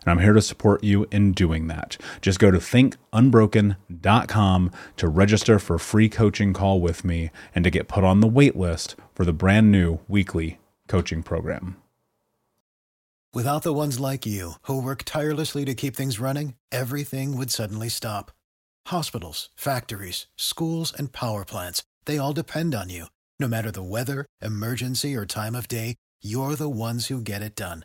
and I'm here to support you in doing that. Just go to thinkunbroken.com to register for a free coaching call with me and to get put on the wait list for the brand new weekly coaching program. Without the ones like you who work tirelessly to keep things running, everything would suddenly stop. Hospitals, factories, schools, and power plants, they all depend on you. No matter the weather, emergency, or time of day, you're the ones who get it done.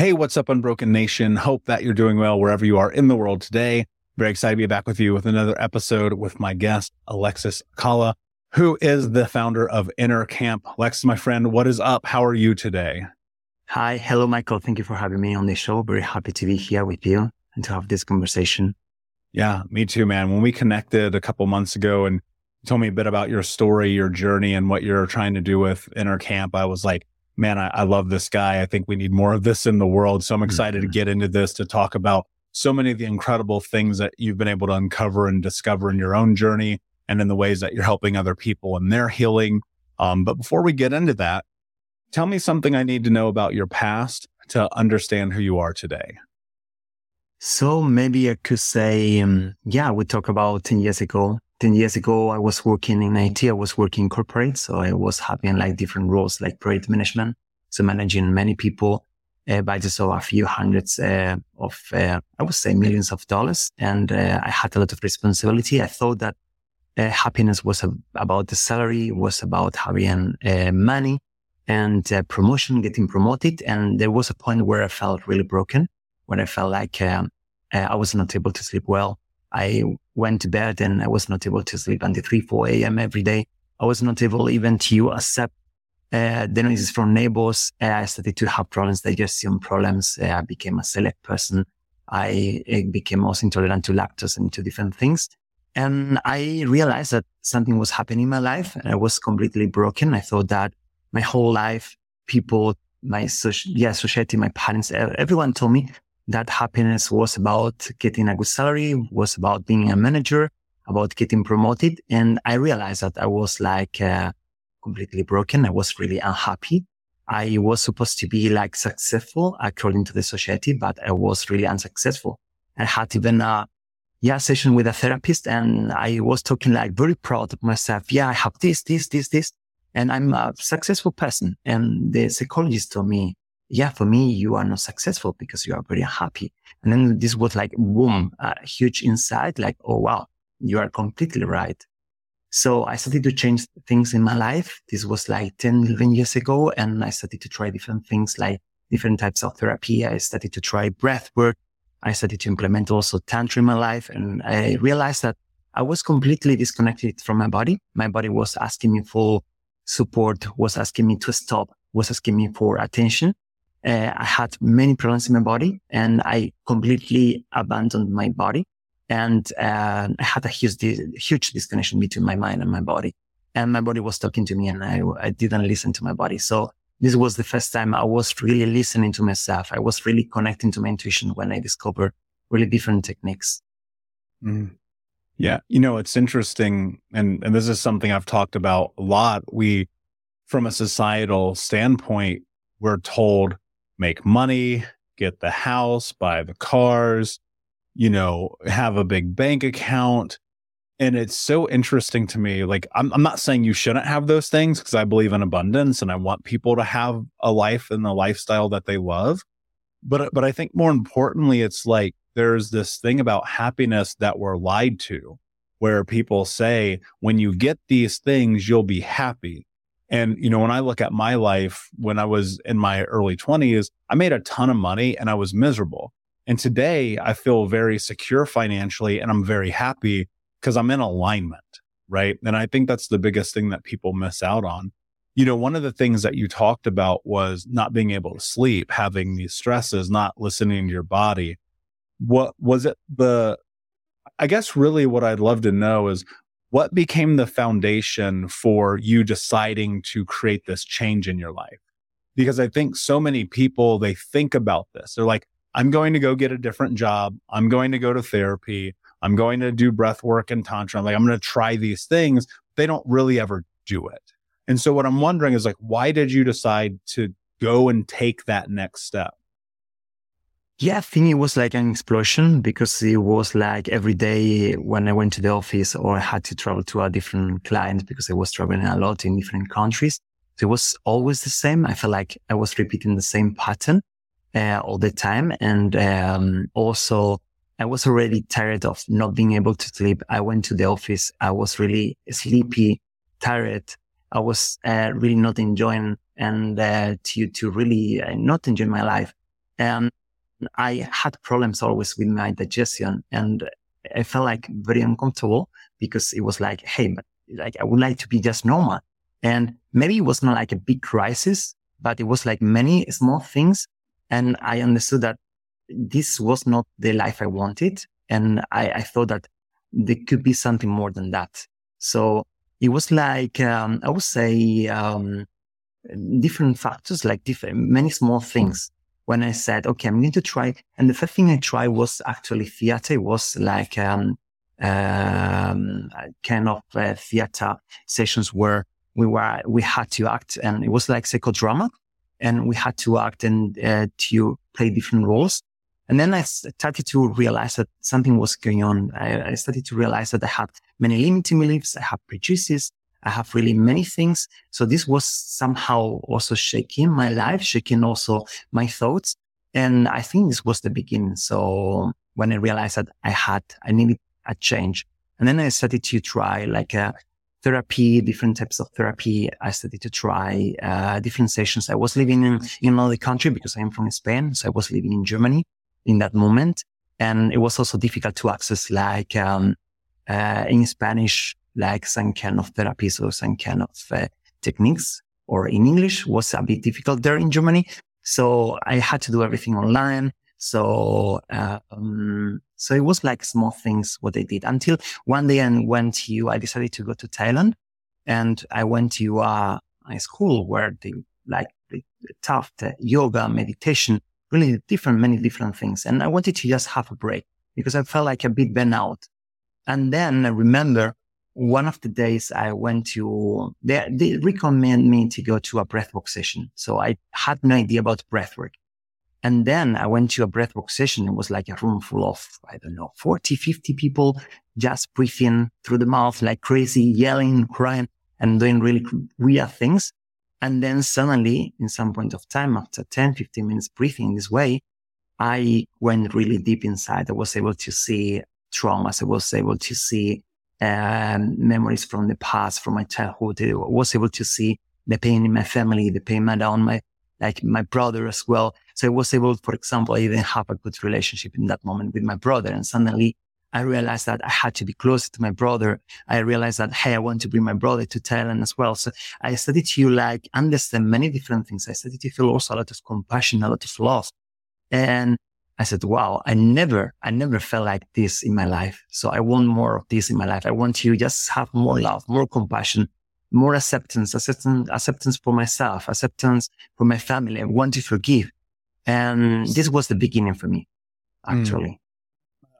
Hey, what's up, Unbroken Nation? Hope that you're doing well wherever you are in the world today. Very excited to be back with you with another episode with my guest, Alexis Alcalá, who is the founder of Inner Camp. Alexis, my friend, what is up? How are you today? Hi. Hello, Michael. Thank you for having me on the show. Very happy to be here with you and to have this conversation. Yeah, me too, man. When we connected a couple months ago and you told me a bit about your story, your journey, and what you're trying to do with Inner Camp, I was like, man, I, I love this guy. I think we need more of this in the world. So I'm excited mm-hmm. to get into this to talk about so many of the incredible things that you've been able to uncover and discover in your own journey and in the ways that you're helping other people in their healing. Um, but before we get into that, tell me something I need to know about your past to understand who you are today. So maybe I could say, um, yeah, we talk about 10 years ago. 10 years ago, I was working in IT. I was working corporate. So I was having like different roles like project management. So managing many people uh, by just a few hundreds uh, of, uh, I would say millions of dollars. And uh, I had a lot of responsibility. I thought that uh, happiness was about the salary, was about having uh, money and promotion, getting promoted. And there was a point where I felt really broken, when I felt like um, I was not able to sleep well. I went to bed and I was not able to sleep until 3, 4 a.m. every day. I was not able even to accept uh, the noises from neighbors. Uh, I started to have problems, digestion problems. Uh, I became a celiac person. I, I became also intolerant to lactose and to different things. And I realized that something was happening in my life and I was completely broken. I thought that my whole life, people, my social, yeah, society, my parents, everyone told me that happiness was about getting a good salary, was about being a manager, about getting promoted. And I realized that I was like, uh, completely broken. I was really unhappy. I was supposed to be like successful according to the society, but I was really unsuccessful. I had even a yeah session with a therapist and I was talking like very proud of myself. Yeah, I have this, this, this, this, and I'm a successful person. And the psychologist told me, yeah, for me, you are not successful because you are very happy. And then this was like, boom, a huge insight, like, oh, wow, you are completely right. So I started to change things in my life. This was like 10, 11 years ago. And I started to try different things like different types of therapy. I started to try breath work. I started to implement also tantra in my life. And I realized that I was completely disconnected from my body. My body was asking me for support, was asking me to stop, was asking me for attention. Uh, I had many problems in my body and I completely abandoned my body. And uh, I had a huge, huge disconnection between my mind and my body. And my body was talking to me and I, I didn't listen to my body. So this was the first time I was really listening to myself. I was really connecting to my intuition when I discovered really different techniques. Mm. Yeah. You know, it's interesting. And, and this is something I've talked about a lot. We, from a societal standpoint, we're told make money, get the house, buy the cars, you know, have a big bank account. And it's so interesting to me. Like, I'm, I'm not saying you shouldn't have those things because I believe in abundance and I want people to have a life and the lifestyle that they love. But, but I think more importantly, it's like there's this thing about happiness that we're lied to where people say, when you get these things, you'll be happy. And, you know, when I look at my life, when I was in my early 20s, I made a ton of money and I was miserable. And today I feel very secure financially and I'm very happy because I'm in alignment. Right. And I think that's the biggest thing that people miss out on. You know, one of the things that you talked about was not being able to sleep, having these stresses, not listening to your body. What was it the, I guess really what I'd love to know is what became the foundation for you deciding to create this change in your life? Because I think so many people, they think about this. They're like, I'm going to go get a different job. I'm going to go to therapy. I'm going to do breath work and tantra. I'm like, I'm going to try these things. They don't really ever do it. And so what I'm wondering is like, why did you decide to go and take that next step? Yeah, I think it was like an explosion because it was like every day when I went to the office or I had to travel to a different client because I was traveling a lot in different countries. So it was always the same. I felt like I was repeating the same pattern uh, all the time. And um, also, I was already tired of not being able to sleep. I went to the office. I was really sleepy, tired. I was uh, really not enjoying and uh, to to really uh, not enjoy my life. And I had problems always with my digestion, and I felt like very uncomfortable because it was like, hey, like I would like to be just normal. And maybe it was not like a big crisis, but it was like many small things. And I understood that this was not the life I wanted. And I, I thought that there could be something more than that. So it was like, um, I would say, um, different factors, like different, many small things. When I said, okay, I'm going to try. And the first thing I tried was actually theater. It was like, um, um, kind of uh, theater sessions where we were, we had to act and it was like psychodrama and we had to act and uh, to play different roles. And then I started to realize that something was going on. I, I started to realize that I had many limiting beliefs. I had prejudices. I have really many things. So this was somehow also shaking my life, shaking also my thoughts. And I think this was the beginning. So when I realized that I had, I needed a change. And then I started to try like a therapy, different types of therapy. I started to try uh, different sessions. I was living in, in another country because I'm from Spain. So I was living in Germany in that moment. And it was also difficult to access like, um, uh, in Spanish, like some kind of therapies or some kind of uh, techniques or in English was a bit difficult there in Germany. So I had to do everything online. So, um, so it was like small things what I did until one day I went to, I decided to go to Thailand and I went to uh, a school where they like they taught yoga, meditation, really different, many different things. And I wanted to just have a break because I felt like a bit burnt out. And then I remember one of the days I went to, they, they recommend me to go to a breathwork session. So I had no idea about breathwork. And then I went to a breathwork session. It was like a room full of, I don't know, 40, 50 people just breathing through the mouth like crazy, yelling, crying and doing really weird things. And then suddenly in some point of time, after 10, 15 minutes breathing this way, I went really deep inside. I was able to see traumas. I was able to see um, memories from the past, from my childhood. I was able to see the pain in my family, the pain on my, like my brother as well. So I was able, for example, I didn't have a good relationship in that moment with my brother. And suddenly I realized that I had to be closer to my brother. I realized that, hey, I want to bring my brother to Thailand as well. So I started to like understand many different things. I started to feel also a lot of compassion, a lot of loss. And I said, wow, I never, I never felt like this in my life. So I want more of this in my life. I want to just have more love, more compassion, more acceptance, acceptance, acceptance for myself, acceptance for my family. I want to forgive. And this was the beginning for me, hmm. actually. Mm.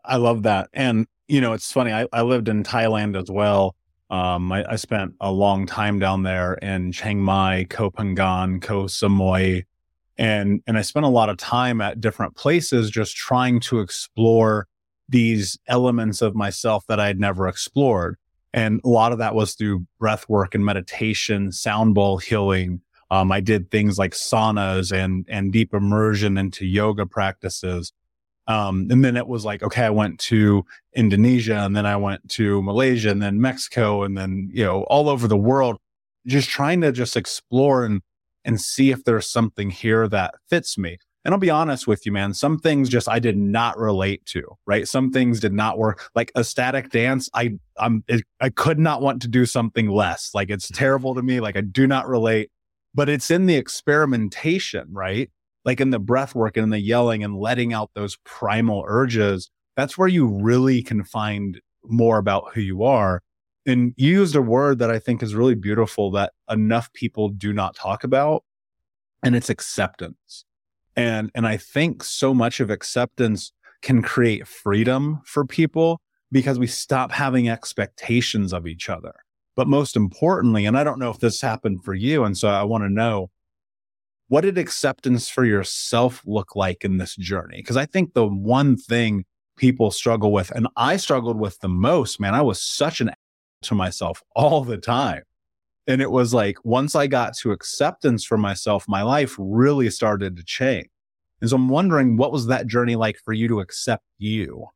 I love that. And, you know, it's funny. I, I lived in Thailand as well. Um, I, I, spent a long time down there in Chiang Mai, Koh Phangan, Koh Samui, and, and I spent a lot of time at different places just trying to explore these elements of myself that I had never explored. And a lot of that was through breath work and meditation, sound bowl healing. Um, I did things like saunas and, and deep immersion into yoga practices. Um, and then it was like, okay, I went to Indonesia and then I went to Malaysia and then Mexico and then, you know, all over the world, just trying to just explore and, and see if there's something here that fits me. And I'll be honest with you, man, some things just I did not relate to, right? Some things did not work. Like ecstatic dance, I, I'm, it, I could not want to do something less. Like it's mm-hmm. terrible to me. Like I do not relate, but it's in the experimentation, right? like in the breath work and in the yelling and letting out those primal urges, that's where you really can find more about who you are. And you used a word that I think is really beautiful that enough people do not talk about, and it's acceptance. And, and I think so much of acceptance can create freedom for people because we stop having expectations of each other. But most importantly, and I don't know if this happened for you. And so I want to know, what did acceptance for yourself look like in this journey? Because I think the one thing people struggle with, and I struggled with the most, man, I was such an to myself all the time. And it was like, once I got to acceptance for myself, my life really started to change. And so I'm wondering, what was that journey like for you to accept you?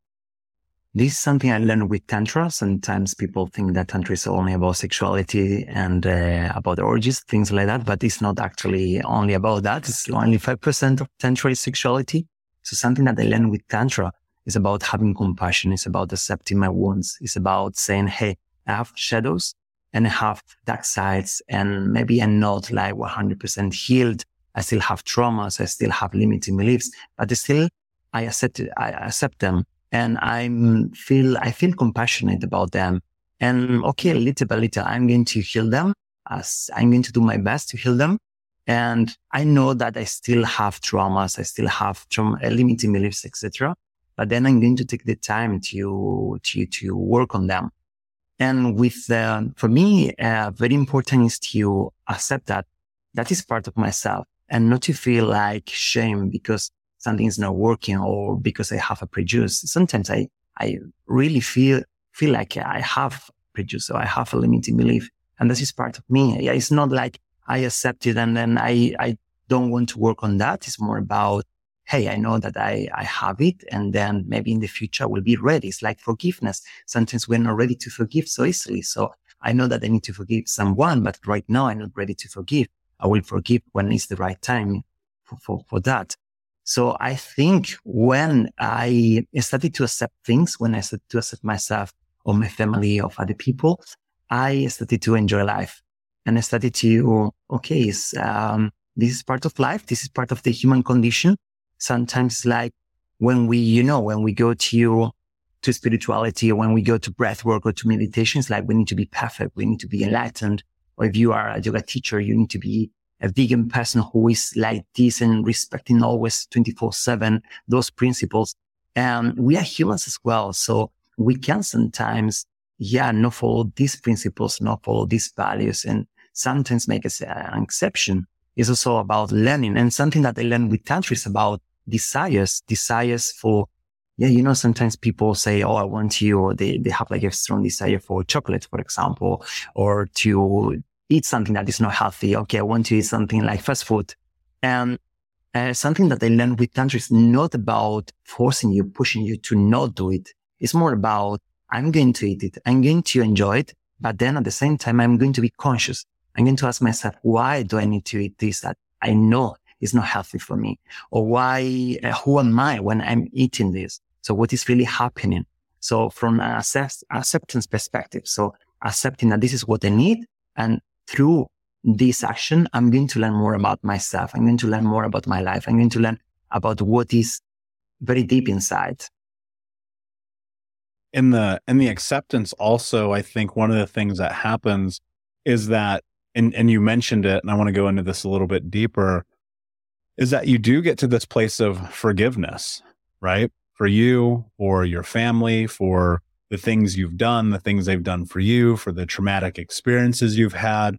This is something I learned with Tantra. Sometimes people think that Tantra is only about sexuality and uh, about orgies, things like that, but it's not actually only about that. It's only 5% of Tantra is sexuality. So something that I learned with Tantra is about having compassion. It's about accepting my wounds. It's about saying, Hey, I have shadows and I have dark sides and maybe I'm not like 100% healed I still have traumas. I still have limiting beliefs, but still I accept, I accept them and I feel, I feel compassionate about them. And okay, little by little, I'm going to heal them as I'm going to do my best to heal them. And I know that I still have traumas. I still have trauma, limiting beliefs, etc. But then I'm going to take the time to, to, to work on them. And with, uh, for me, uh, very important is to accept that that is part of myself and not to feel like shame because something is not working or because I have a prejudice. Sometimes I, I really feel, feel like I have prejudice or I have a limiting belief. And this is part of me. It's not like I accept it and then I, I don't want to work on that. It's more about, Hey, I know that I, I have it. And then maybe in the future I will be ready. It's like forgiveness. Sometimes we're not ready to forgive so easily. So I know that I need to forgive someone, but right now I'm not ready to forgive. I will forgive when it's the right time for, for, for that. So I think when I started to accept things, when I started to accept myself or my family or other people, I started to enjoy life and I started to, okay, um, this is part of life. This is part of the human condition. Sometimes like when we, you know, when we go to, to spirituality or when we go to breath work or to meditation, it's like we need to be perfect. We need to be enlightened. Or if you are a yoga teacher, you need to be a vegan person who is like this and respecting always 24 seven, those principles. And we are humans as well. So we can sometimes, yeah, not follow these principles, not follow these values and sometimes make an exception. It's also about learning and something that I learned with Tantra is about desires, desires for, yeah, you know, sometimes people say, Oh, I want you, or they, they have like a strong desire for chocolate, for example, or to eat something that is not healthy. Okay. I want to eat something like fast food. And uh, something that I learned with Tantra is not about forcing you, pushing you to not do it. It's more about I'm going to eat it. I'm going to enjoy it. But then at the same time, I'm going to be conscious. I'm going to ask myself, why do I need to eat this that I know is not healthy for me? Or why, uh, who am I when I'm eating this? So what is really happening? So from an assess, acceptance perspective, so accepting that this is what I need and through this action, I'm going to learn more about myself. I'm going to learn more about my life. I'm going to learn about what is very deep inside. In the in the acceptance also, I think one of the things that happens is that and and you mentioned it, and I want to go into this a little bit deeper, is that you do get to this place of forgiveness, right? For you or your family, for the things you've done, the things they've done for you, for the traumatic experiences you've had.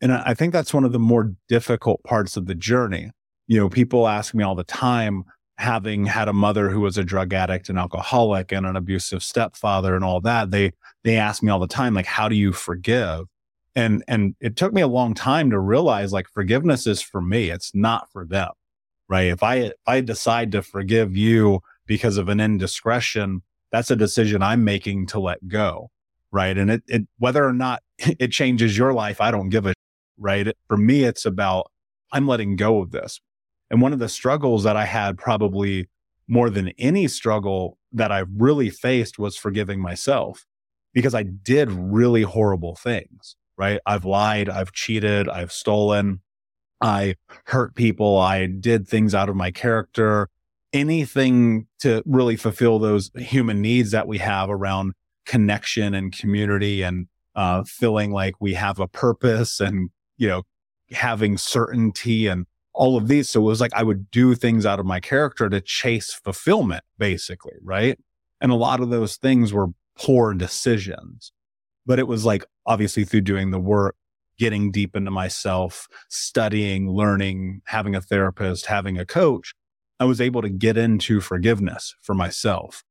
And I think that's one of the more difficult parts of the journey. You know, people ask me all the time, having had a mother who was a drug addict and alcoholic and an abusive stepfather and all that, they, they ask me all the time, like, how do you forgive? And, and it took me a long time to realize like forgiveness is for me. It's not for them. Right. If I, if I decide to forgive you because of an indiscretion, that's a decision I'm making to let go. Right. And it, it, whether or not it changes your life, I don't give a right. For me, it's about I'm letting go of this. And one of the struggles that I had probably more than any struggle that I really faced was forgiving myself because I did really horrible things, right? I've lied. I've cheated. I've stolen. I hurt people. I did things out of my character anything to really fulfill those human needs that we have around connection and community and uh, feeling like we have a purpose and, you know, having certainty and all of these. So it was like I would do things out of my character to chase fulfillment, basically. Right. And a lot of those things were poor decisions, but it was like obviously through doing the work, getting deep into myself, studying, learning, having a therapist, having a coach I was able to get into forgiveness for myself.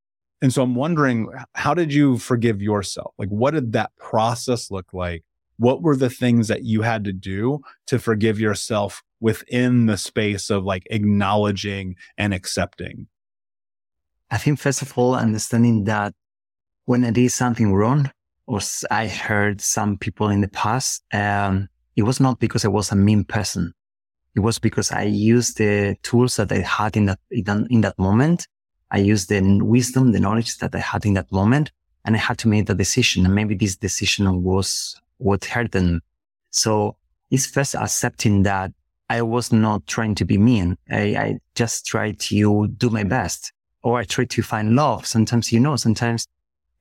And so I'm wondering, how did you forgive yourself? Like, what did that process look like? What were the things that you had to do to forgive yourself within the space of like acknowledging and accepting? I think, first of all, understanding that when I did something wrong, or I heard some people in the past, um, it was not because I was a mean person. It was because I used the tools that I had in that, in that moment. I used the wisdom, the knowledge that I had in that moment, and I had to make the decision. And maybe this decision was what hurt them. So it's first accepting that I was not trying to be mean. I, I just tried to do my best or I tried to find love. Sometimes, you know, sometimes,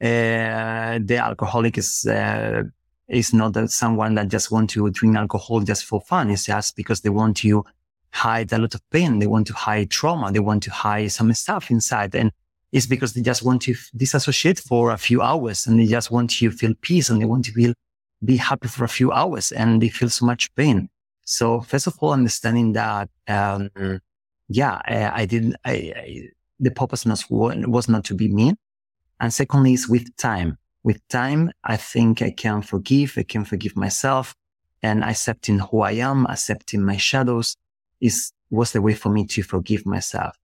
the alcoholic is, uh, is not that someone that just want to drink alcohol just for fun. It's just because they want to hide a lot of pain. They want to hide trauma. They want to hide some stuff inside. And it's because they just want to disassociate for a few hours and they just want to feel peace and they want to feel, be happy for a few hours and they feel so much pain. So first of all, understanding that, um, yeah, I, I didn't, I, I, the purpose was, was not to be mean. And secondly is with time. With time, I think I can forgive. I can forgive myself and accepting who I am, accepting my shadows is, was the way for me to forgive myself.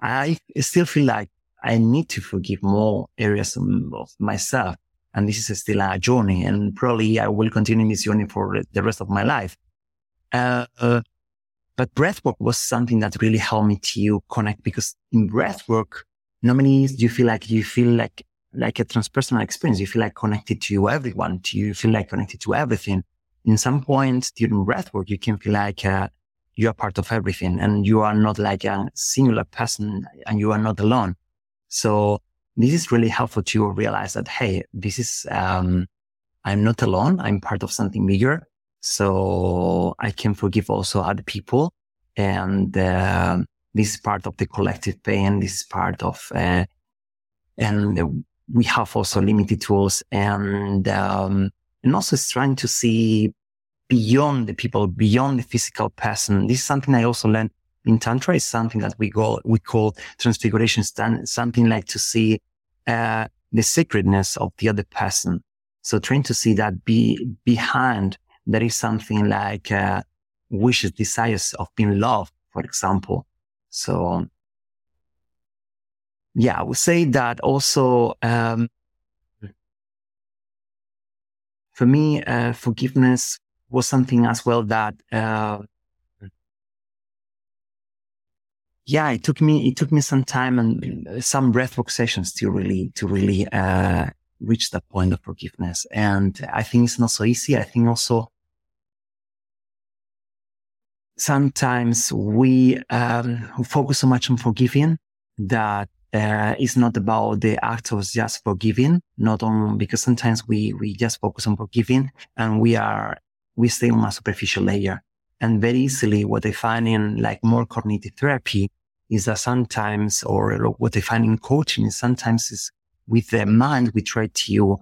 I still feel like I need to forgive more areas of myself. And this is still a journey and probably I will continue this journey for the rest of my life. Uh, uh, but breathwork was something that really helped me to connect because in breathwork, normally you feel like you feel like, like a transpersonal experience. You feel like connected to everyone. You feel like connected to everything. In some point during breathwork, you can feel like, uh, you are part of everything and you are not like a singular person and you are not alone. So this is really helpful to realize that, Hey, this is, um, I'm not alone. I'm part of something bigger. So I can forgive also other people. And, uh, this is part of the collective pain. This is part of, uh, and we have also limited tools and, um, and also it's trying to see beyond the people, beyond the physical person. This is something I also learned in Tantra is something that we call, we call transfiguration, something like to see, uh, the sacredness of the other person. So trying to see that be behind there is something like, uh, wishes, desires of being loved, for example. So yeah, I would say that also, um, for me, uh, forgiveness was something as well that, uh, yeah, it took me, it took me some time and some breathwork sessions to really, to really, uh, reach that point of forgiveness. And I think it's not so easy. I think also sometimes we, um, focus so much on forgiving that uh, it's not about the act of just forgiving, not on because sometimes we we just focus on forgiving and we are we stay on a superficial layer. And very easily, what I find in like more cognitive therapy is that sometimes, or what I find in coaching is sometimes is with the mind, we try to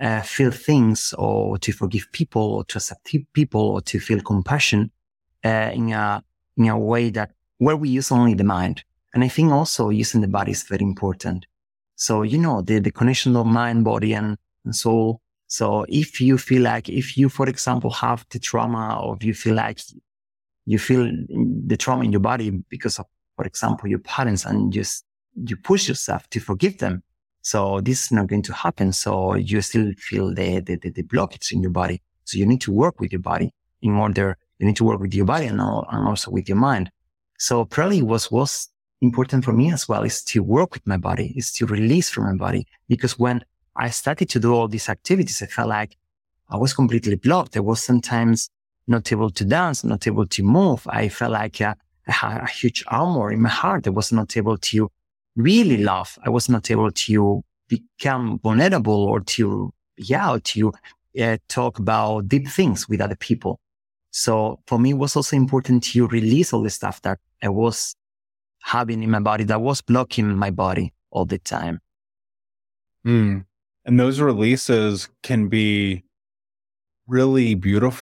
uh, feel things or to forgive people or to accept people or to feel compassion uh, in a, in a way that where we use only the mind. And I think also using the body is very important. So, you know, the, the connection of mind, body and, and soul. So if you feel like, if you, for example, have the trauma or you feel like you feel the trauma in your body because of for example, your parents and just you push yourself to forgive them. So this is not going to happen. So you still feel the, the, the, the blockage in your body. So you need to work with your body in order, you need to work with your body and, and also with your mind. So probably was, was important for me as well is to work with my body, is to release from my body. Because when I started to do all these activities, I felt like I was completely blocked. I was sometimes not able to dance, not able to move. I felt like uh, I had a huge armor in my heart. I was not able to really love. I was not able to become vulnerable or to, yeah, to uh, talk about deep things with other people. So for me, it was also important to release all the stuff that I was having in my body that was blocking my body all the time. Mm. And those releases can be really beautiful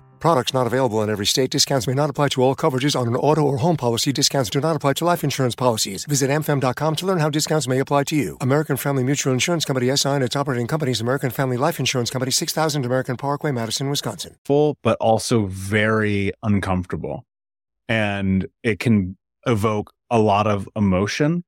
Products not available in every state. Discounts may not apply to all coverages on an auto or home policy. Discounts do not apply to life insurance policies. Visit amfam.com to learn how discounts may apply to you. American Family Mutual Insurance Company SI and its operating companies American Family Life Insurance Company 6000 American Parkway, Madison, Wisconsin. Full, but also very uncomfortable. And it can evoke a lot of emotion.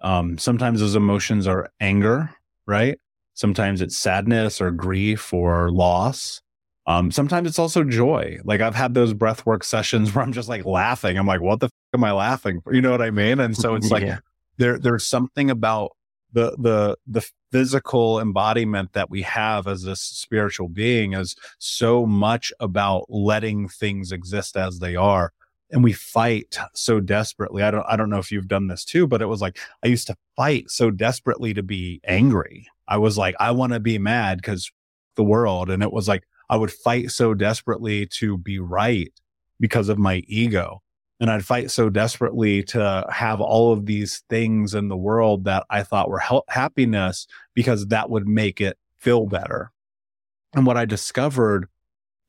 Um, sometimes those emotions are anger, right? Sometimes it's sadness or grief or loss. Um, sometimes it's also joy. Like I've had those breathwork sessions where I'm just like laughing. I'm like, what the f- am I laughing for? You know what I mean? And so it's like Yeah. there there's something about the the the physical embodiment that we have as this spiritual being is so much about letting things exist as they are and we fight so desperately i don't i don't know if you've done this too but it was like i used to fight so desperately to be angry i was like i want to be mad cuz the world and it was like i would fight so desperately to be right because of my ego and I'd fight so desperately to have all of these things in the world that I thought were happiness because that would make it feel better. And what I discovered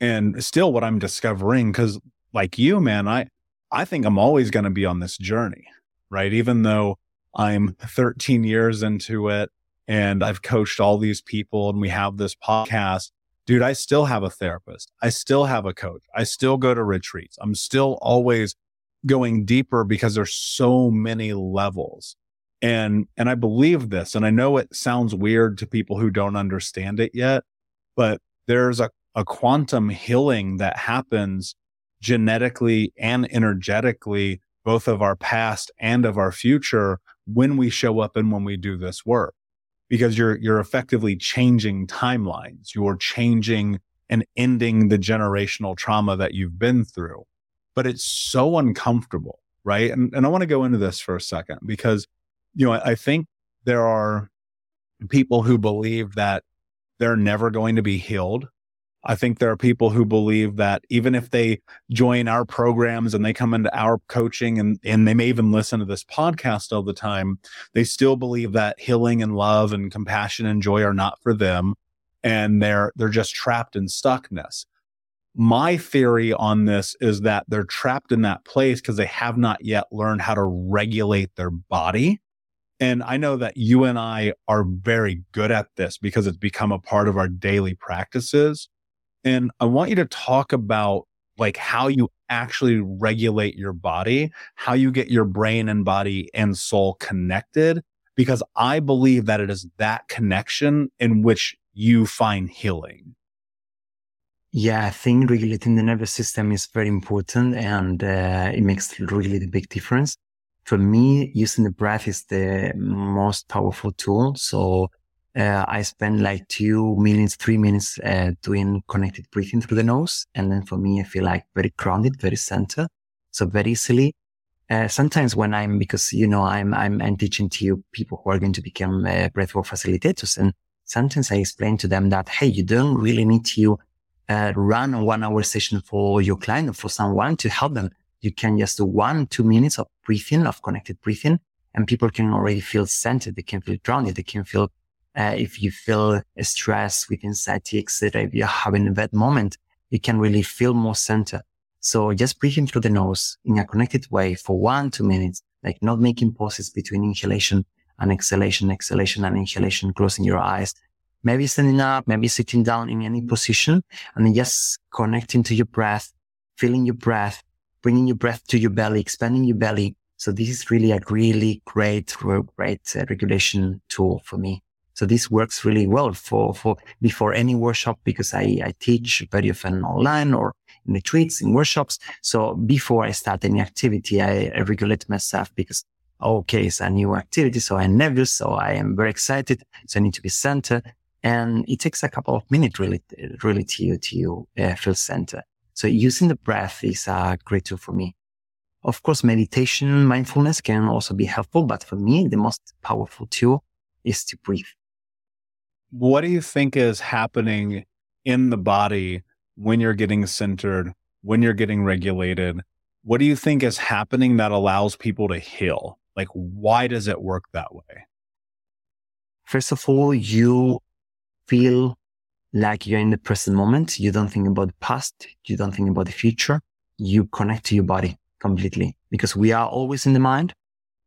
and still what I'm discovering, cause like you, man, I, I think I'm always going to be on this journey, right? Even though I'm 13 years into it and I've coached all these people and we have this podcast, dude, I still have a therapist. I still have a coach. I still go to retreats. I'm still always going deeper because there's so many levels. And, and I believe this, and I know it sounds weird to people who don't understand it yet, but there's a, a quantum healing that happens genetically and energetically, both of our past and of our future when we show up and when we do this work. Because you're, you're effectively changing timelines. You're changing and ending the generational trauma that you've been through but it's so uncomfortable, right? And, and I want to go into this for a second because, you know, I, I think there are people who believe that they're never going to be healed. I think there are people who believe that even if they join our programs and they come into our coaching and, and they may even listen to this podcast all the time, they still believe that healing and love and compassion and joy are not for them. And they're, they're just trapped in stuckness my theory on this is that they're trapped in that place because they have not yet learned how to regulate their body. And I know that you and I are very good at this because it's become a part of our daily practices. And I want you to talk about like how you actually regulate your body, how you get your brain and body and soul connected, because I believe that it is that connection in which you find healing. Yeah, I think regulating the nervous system is very important and uh, it makes really the big difference. For me, using the breath is the most powerful tool. So uh, I spend like two minutes, three minutes uh, doing connected breathing through the nose. And then for me, I feel like very grounded, very center. So very easily. Uh, sometimes when I'm, because, you know, I'm, I'm, I'm teaching to you people who are going to become uh, breathwork facilitators. And sometimes I explain to them that, Hey, you don't really need to uh, run a one hour session for your client or for someone to help them. You can just do one, two minutes of breathing, of connected breathing, and people can already feel centered. They can feel grounded. They can feel, uh, if you feel stress with anxiety, etc. If you're having a bad moment, you can really feel more centered. So just breathing through the nose in a connected way for one, two minutes, like not making pauses between inhalation and exhalation, exhalation and inhalation, closing your eyes, maybe standing up, maybe sitting down in any position and just connecting to your breath, feeling your breath, bringing your breath to your belly, expanding your belly. So this is really a really great, great uh, regulation tool for me. So this works really well for, for before any workshop because I, I teach very often online or in retreats, in workshops. So before I start any activity, I, I regulate myself because okay, it's a new activity. So I'm nervous. So I am very excited. So I need to be centered and it takes a couple of minutes really, really to, to uh, feel centered. So using the breath is a great tool for me. Of course, meditation, mindfulness can also be helpful, but for me, the most powerful tool is to breathe. What do you think is happening in the body when you're getting centered, when you're getting regulated? What do you think is happening that allows people to heal? Like, why does it work that way? First of all, you feel like you're in the present moment. You don't think about the past. You don't think about the future. You connect to your body completely because we are always in the mind.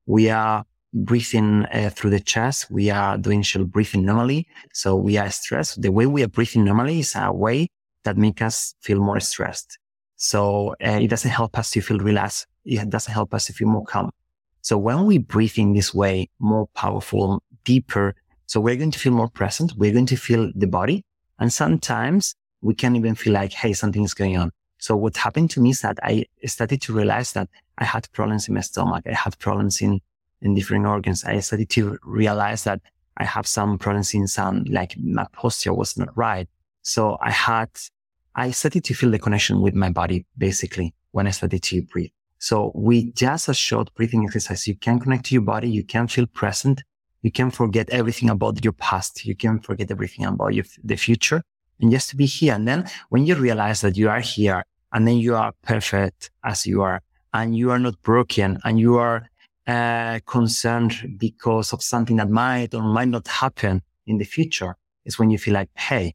We are breathing uh, through the chest. We are doing shell breathing normally. So we are stressed. The way we are breathing normally is a way that makes us feel more stressed. So uh, it doesn't help us to feel relaxed. It doesn't help us to feel more calm. So when we breathe in this way, more powerful, deeper, so we're going to feel more present. We're going to feel the body. And sometimes we can even feel like, Hey, something is going on. So what happened to me is that I started to realize that I had problems in my stomach. I had problems in, in different organs. I started to realize that I have some problems in some, like my posture was not right. So I had, I started to feel the connection with my body basically when I started to breathe. So with just a short breathing exercise, you can connect to your body. You can feel present. You can forget everything about your past. You can forget everything about your, the future and just to be here. And then when you realize that you are here and then you are perfect as you are and you are not broken and you are uh, concerned because of something that might or might not happen in the future is when you feel like, Hey,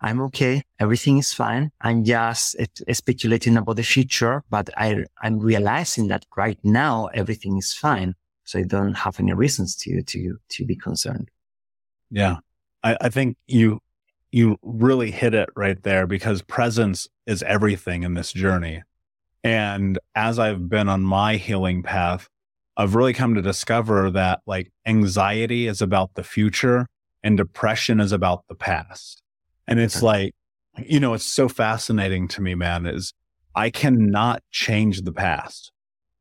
I'm okay. Everything is fine. I'm just speculating about the future, but I, I'm realizing that right now everything is fine. So I don't have any reasons to, to, to be concerned. Yeah. I, I think you, you really hit it right there because presence is everything in this journey. And as I've been on my healing path, I've really come to discover that like anxiety is about the future and depression is about the past. And it's like, you know, it's so fascinating to me, man, is I cannot change the past.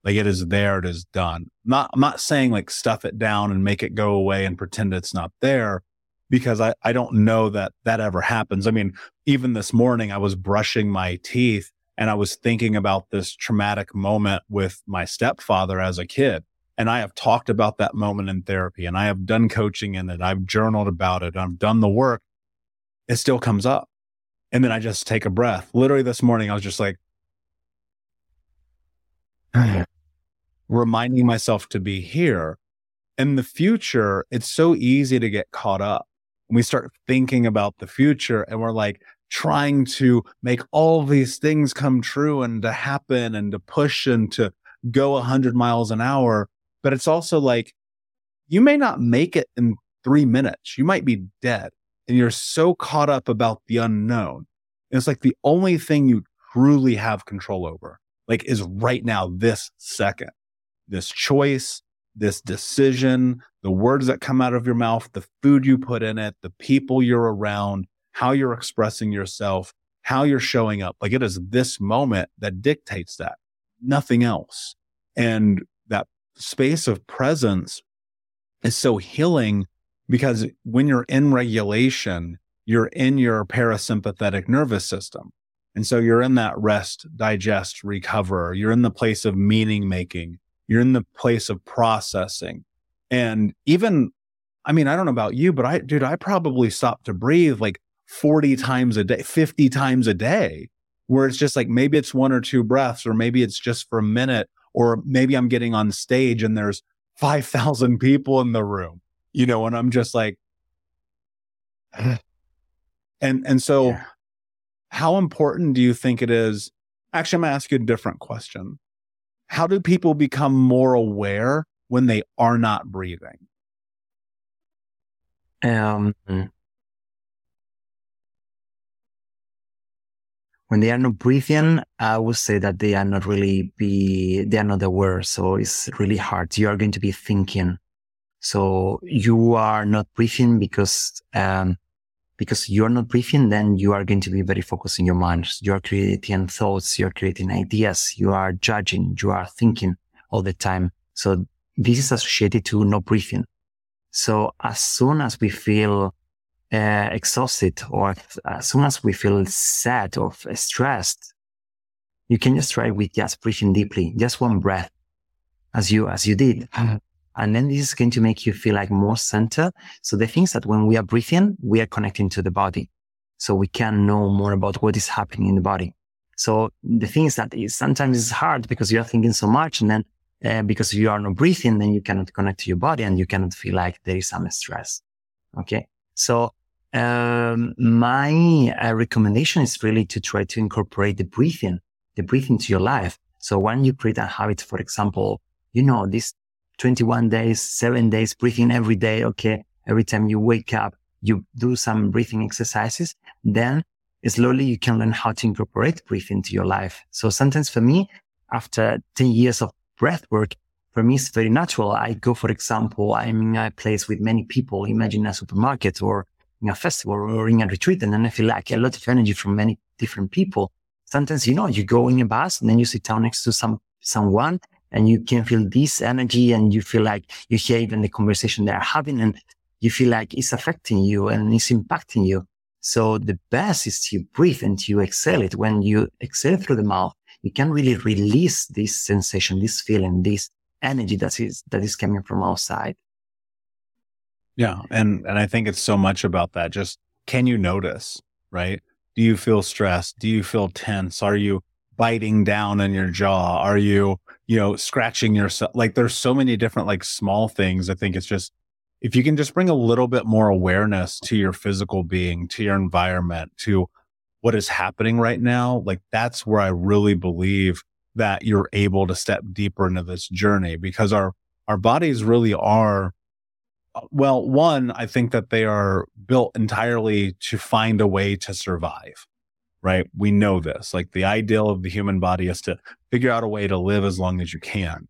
Like it is there, it is done. Not, I'm not saying like stuff it down and make it go away and pretend it's not there because I, I don't know that that ever happens. I mean, even this morning I was brushing my teeth and I was thinking about this traumatic moment with my stepfather as a kid. And I have talked about that moment in therapy and I have done coaching in it. I've journaled about it. I've done the work it still comes up. And then I just take a breath. Literally this morning, I was just like, reminding myself to be here. In the future, it's so easy to get caught up. we start thinking about the future and we're like trying to make all these things come true and to happen and to push and to go 100 miles an hour. But it's also like, you may not make it in three minutes. You might be dead and you're so caught up about the unknown. And it's like the only thing you truly have control over, like is right now, this second, this choice, this decision, the words that come out of your mouth, the food you put in it, the people you're around, how you're expressing yourself, how you're showing up. Like it is this moment that dictates that, nothing else. And that space of presence is so healing because when you're in regulation, you're in your parasympathetic nervous system. And so you're in that rest, digest, recover. You're in the place of meaning making. You're in the place of processing. And even, I mean, I don't know about you, but I, dude, I probably stop to breathe like 40 times a day, 50 times a day, where it's just like maybe it's one or two breaths, or maybe it's just for a minute, or maybe I'm getting on stage and there's 5,000 people in the room you know, and I'm just like, and, and so yeah. how important do you think it is? Actually, I'm going to ask you a different question. How do people become more aware when they are not breathing? Um, when they are not breathing, I would say that they are not really be, they are not aware. So it's really hard. You are going to be thinking so you are not breathing because, um, because you're not breathing, then you are going to be very focused in your mind. You're creating thoughts. You're creating ideas. You are judging. You are thinking all the time. So this is associated to not breathing. So as soon as we feel uh, exhausted or as soon as we feel sad or stressed, you can just try with just breathing deeply, just one breath as you, as you did. And then this is going to make you feel like more centered. So the things that when we are breathing, we are connecting to the body. So we can know more about what is happening in the body. So the thing is that is sometimes it's hard because you are thinking so much and then uh, because you are not breathing, then you cannot connect to your body and you cannot feel like there is some stress. Okay. So, Um, my uh, recommendation is really to try to incorporate the breathing, the breathing to your life. So when you create a habit, for example, you know, this 21 days, seven days breathing every day. Okay. Every time you wake up, you do some breathing exercises. Then slowly you can learn how to incorporate breathing into your life. So sometimes for me, after 10 years of breath work, for me, it's very natural. I go, for example, I'm in a place with many people, imagine a supermarket or a festival or in a retreat. And then I feel like a lot of energy from many different people. Sometimes, you know, you go in a bus and then you sit down next to some, someone and you can feel this energy and you feel like you hear even the conversation they are having and you feel like it's affecting you and it's impacting you. So the best is to breathe and to exhale it. When you exhale through the mouth, you can really release this sensation, this feeling, this energy that is that is coming from outside. Yeah, and and I think it's so much about that. Just can you notice, right? Do you feel stressed? Do you feel tense? Are you biting down in your jaw? Are you, you know, scratching yourself? Like there's so many different like small things. I think it's just if you can just bring a little bit more awareness to your physical being, to your environment, to what is happening right now, like that's where I really believe that you're able to step deeper into this journey because our, our bodies really are, Uh, well, one, I think that they are built entirely to find a way to survive, right? We know this. Like the ideal of the human body is to figure out a way to live as long as you can.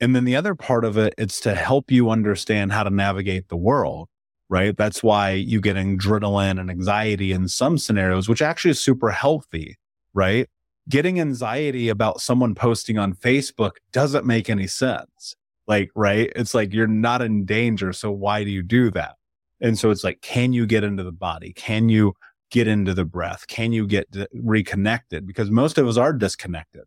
And then the other part of it, it's to help you understand how to navigate the world, right? That's why you get adrenaline and anxiety in some scenarios, which actually is super healthy, right? getting anxiety about someone posting on Facebook doesn't make any sense. Like, right? It's like you're not in danger. So why do you do that? And so it's like, can you get into the body? Can you get into the breath? Can you get reconnected? Because most of us are disconnected.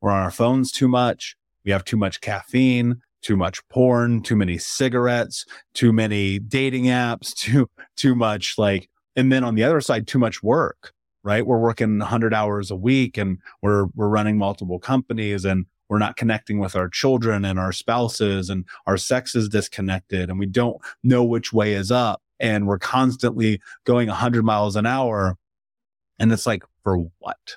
We're on our phones too much. We have too much caffeine, too much porn, too many cigarettes, too many dating apps, too, too much like, and then on the other side, too much work right? We're working 100 hours a week and we're we're running multiple companies and we're not connecting with our children and our spouses and our sex is disconnected and we don't know which way is up and we're constantly going 100 miles an hour. And it's like for what?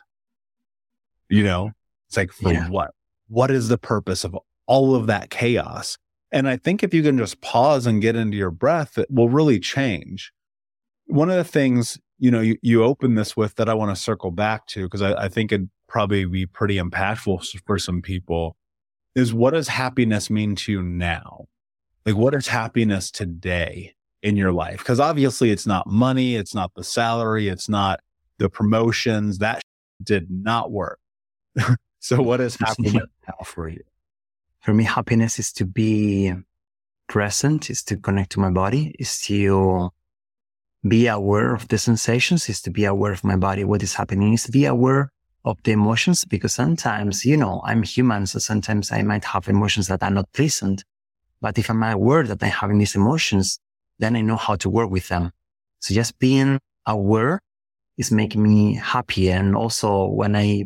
You know it's like for yeah. what? What is the purpose of all of that chaos? And i think if you can just pause and get into your breath it will really change. One of the things you know, you, you open this with that I want to circle back to because I, I think it'd probably be pretty impactful for some people is what does happiness mean to you now? Like, what is happiness today in your life? Because obviously it's not money, it's not the salary, it's not the promotions. That did not work. so, what is happiness now for you? For me, happiness is to be present, is to connect to my body, is to be aware of the sensations is to be aware of my body, what is happening is to be aware of the emotions because sometimes, you know, I'm human. So sometimes I might have emotions that are not pleasant. But if I'm aware that I'm having these emotions, then I know how to work with them. So just being aware is making me happy. And also when I,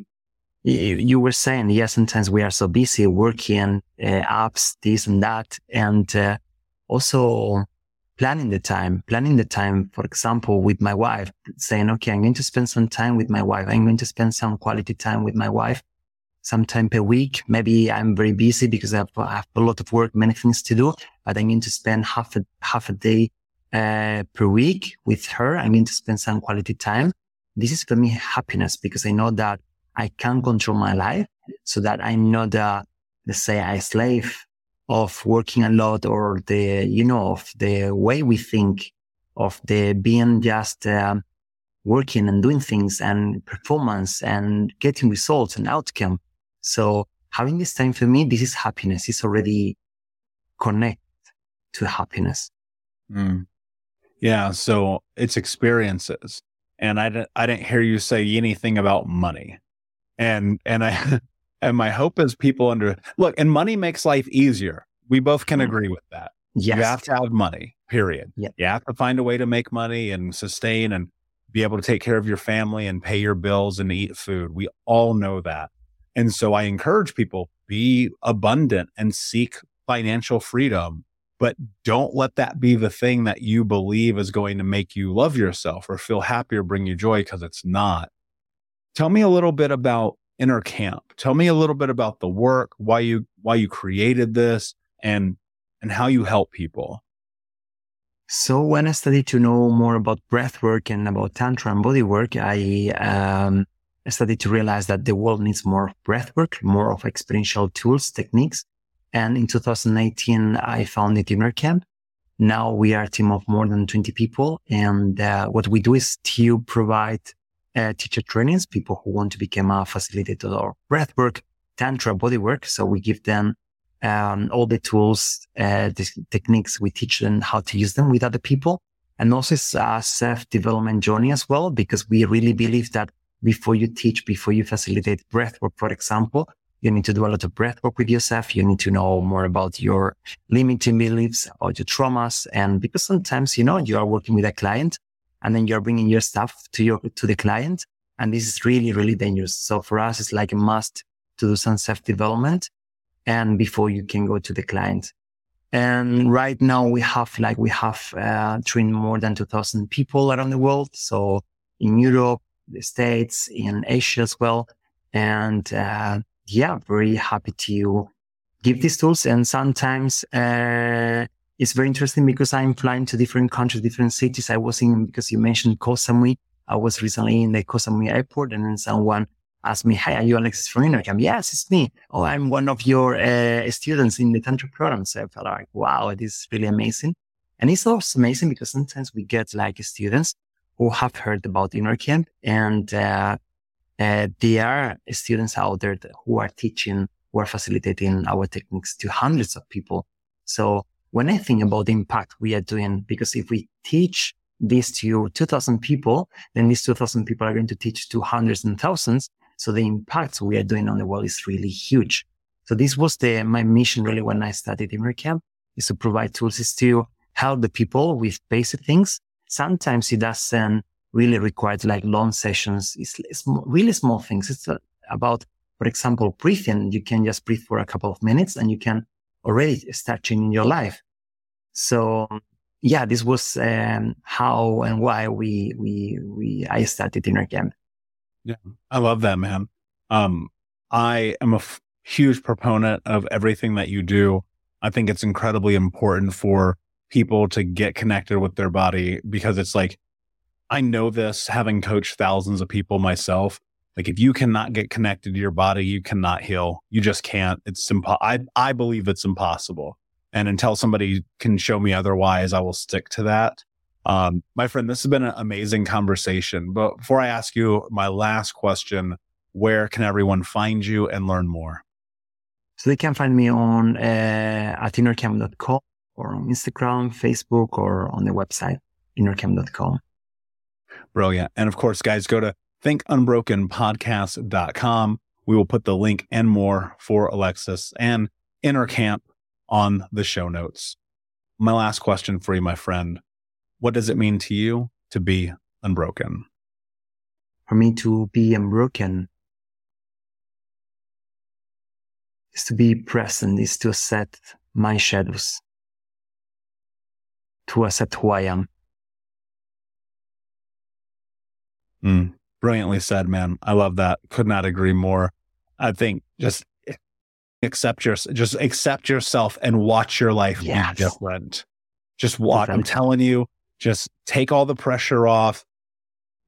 you were saying, yes, sometimes we are so busy working uh, apps, this and that. And uh, also planning the time, planning the time, for example, with my wife, saying, okay, I'm going to spend some time with my wife. I'm going to spend some quality time with my wife sometime per week. Maybe I'm very busy because I have, I have, a lot of work, many things to do, but I'm going to spend half a, half a day, uh, per week with her. I'm going to spend some quality time. This is for me happiness because I know that I can control my life so that I'm not, uh, let's say a slave of working a lot or the, you know, of the way we think of the being just uh, working and doing things and performance and getting results and outcome. So having this time for me, this is happiness. It's already connect to happiness. Mm. Yeah. So it's experiences. And I didn't hear you say anything about money. And, and I, And my hope is people under look, and money makes life easier. We both can mm-hmm. agree with that. Yes. You have to have money, period. Yep. You have to find a way to make money and sustain and be able to take care of your family and pay your bills and eat food. We all know that. And so I encourage people be abundant and seek financial freedom. but don't let that be the thing that you believe is going to make you love yourself or feel happy or bring you joy because it's not. Tell me a little bit about InnerCamp. Tell me a little bit about the work, why you why you created this and and how you help people. So when I started to know more about breath work and about tantra and body work, I um, started to realize that the world needs more breath work, more of experiential tools, techniques. And in 2018, I founded InnerCamp. Now we are a team of more than 20 people. And uh, what we do is to provide uh, teacher trainings, people who want to become a facilitator or breath work, tantra, body work. So we give them um, all the tools, uh, the techniques. We teach them how to use them with other people. And also it's a self-development journey as well, because we really believe that before you teach, before you facilitate breath work, for example, you need to do a lot of breath work with yourself. You need to know more about your limiting beliefs, or your traumas. And because sometimes, you know, you are working with a client and then you're bringing your stuff to your, to the client. And this is really, really dangerous. So for us, it's like a must to do some self development and before you can go to the client. And right now we have like, we have, uh, trained more than 2000 people around the world. So in Europe, the States, in Asia as well. And, uh, yeah, very happy to give these tools. And sometimes, uh, it's very interesting because I'm flying to different countries, different cities. I was in, because you mentioned Koh Samui. I was recently in the Koh Samui airport and then someone asked me, Hey, are you Alexis from InnerCamp? Yes, it's me. Oh, I'm one of your uh, students in the Tantra program. So I felt like, wow, it is really amazing. And it's also amazing because sometimes we get like students who have heard about InnerCamp and, uh, uh, there are students out there who are teaching, who are facilitating our techniques to hundreds of people. So when I think about the impact we are doing, because if we teach this to 2000 people, then these 2000 people are going to teach to hundreds and thousands. So the impact we are doing on the world is really huge. So this was the, my mission really when I started InnerCamp is to provide tools is to help the people with basic things. Sometimes it doesn't really require like long sessions. It's, it's really small things. It's uh, about, for example, breathing. You can just breathe for a couple of minutes and you can already start changing your life. So yeah, this was um, how and why we we we I started InnerCamp. Yeah, I love that, man. Um, I am a f- huge proponent of everything that you do. I think it's incredibly important for people to get connected with their body because it's like, I know this having coached thousands of people myself. Like if you cannot get connected to your body, you cannot heal. You just can't. It's impo- I, I believe it's impossible. And until somebody can show me otherwise, I will stick to that. Um, my friend, this has been an amazing conversation. But before I ask you my last question, where can everyone find you and learn more? So they can find me on uh, at innercamp.com or on Instagram, Facebook, or on the website, innercamp.com. Brilliant. And of course, guys, go to thinkunbrokenpodcast.com. We will put the link and more for Alexis and InnerCamp on the show notes. My last question for you, my friend. What does it mean to you to be unbroken? For me to be unbroken is to be present, is to accept my shadows, to accept who I am. Mm, brilliantly said, man. I love that. Could not agree more. I think just accept your just accept yourself and watch your life yes. be different. Just watch. I'm telling you, just take all the pressure off,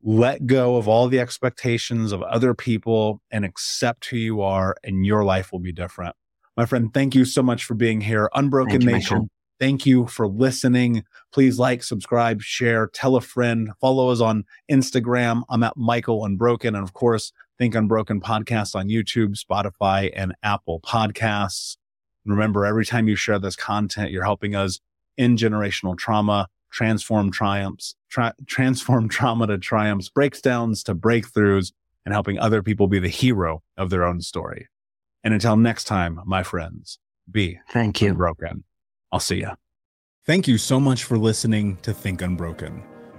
let go of all the expectations of other people and accept who you are and your life will be different. My friend, thank you so much for being here. Unbroken thank Nation. You, thank you for listening. Please like, subscribe, share, tell a friend, follow us on Instagram. I'm at Michael Unbroken. And of course, Think Unbroken podcast on YouTube, Spotify, and Apple podcasts. remember, every time you share this content, you're helping us in generational trauma transform triumphs, tra- transform trauma to triumphs, breakdowns to breakthroughs, and helping other people be the hero of their own story. And until next time, my friends, be thank you broken. I'll see you. Thank you so much for listening to Think Unbroken.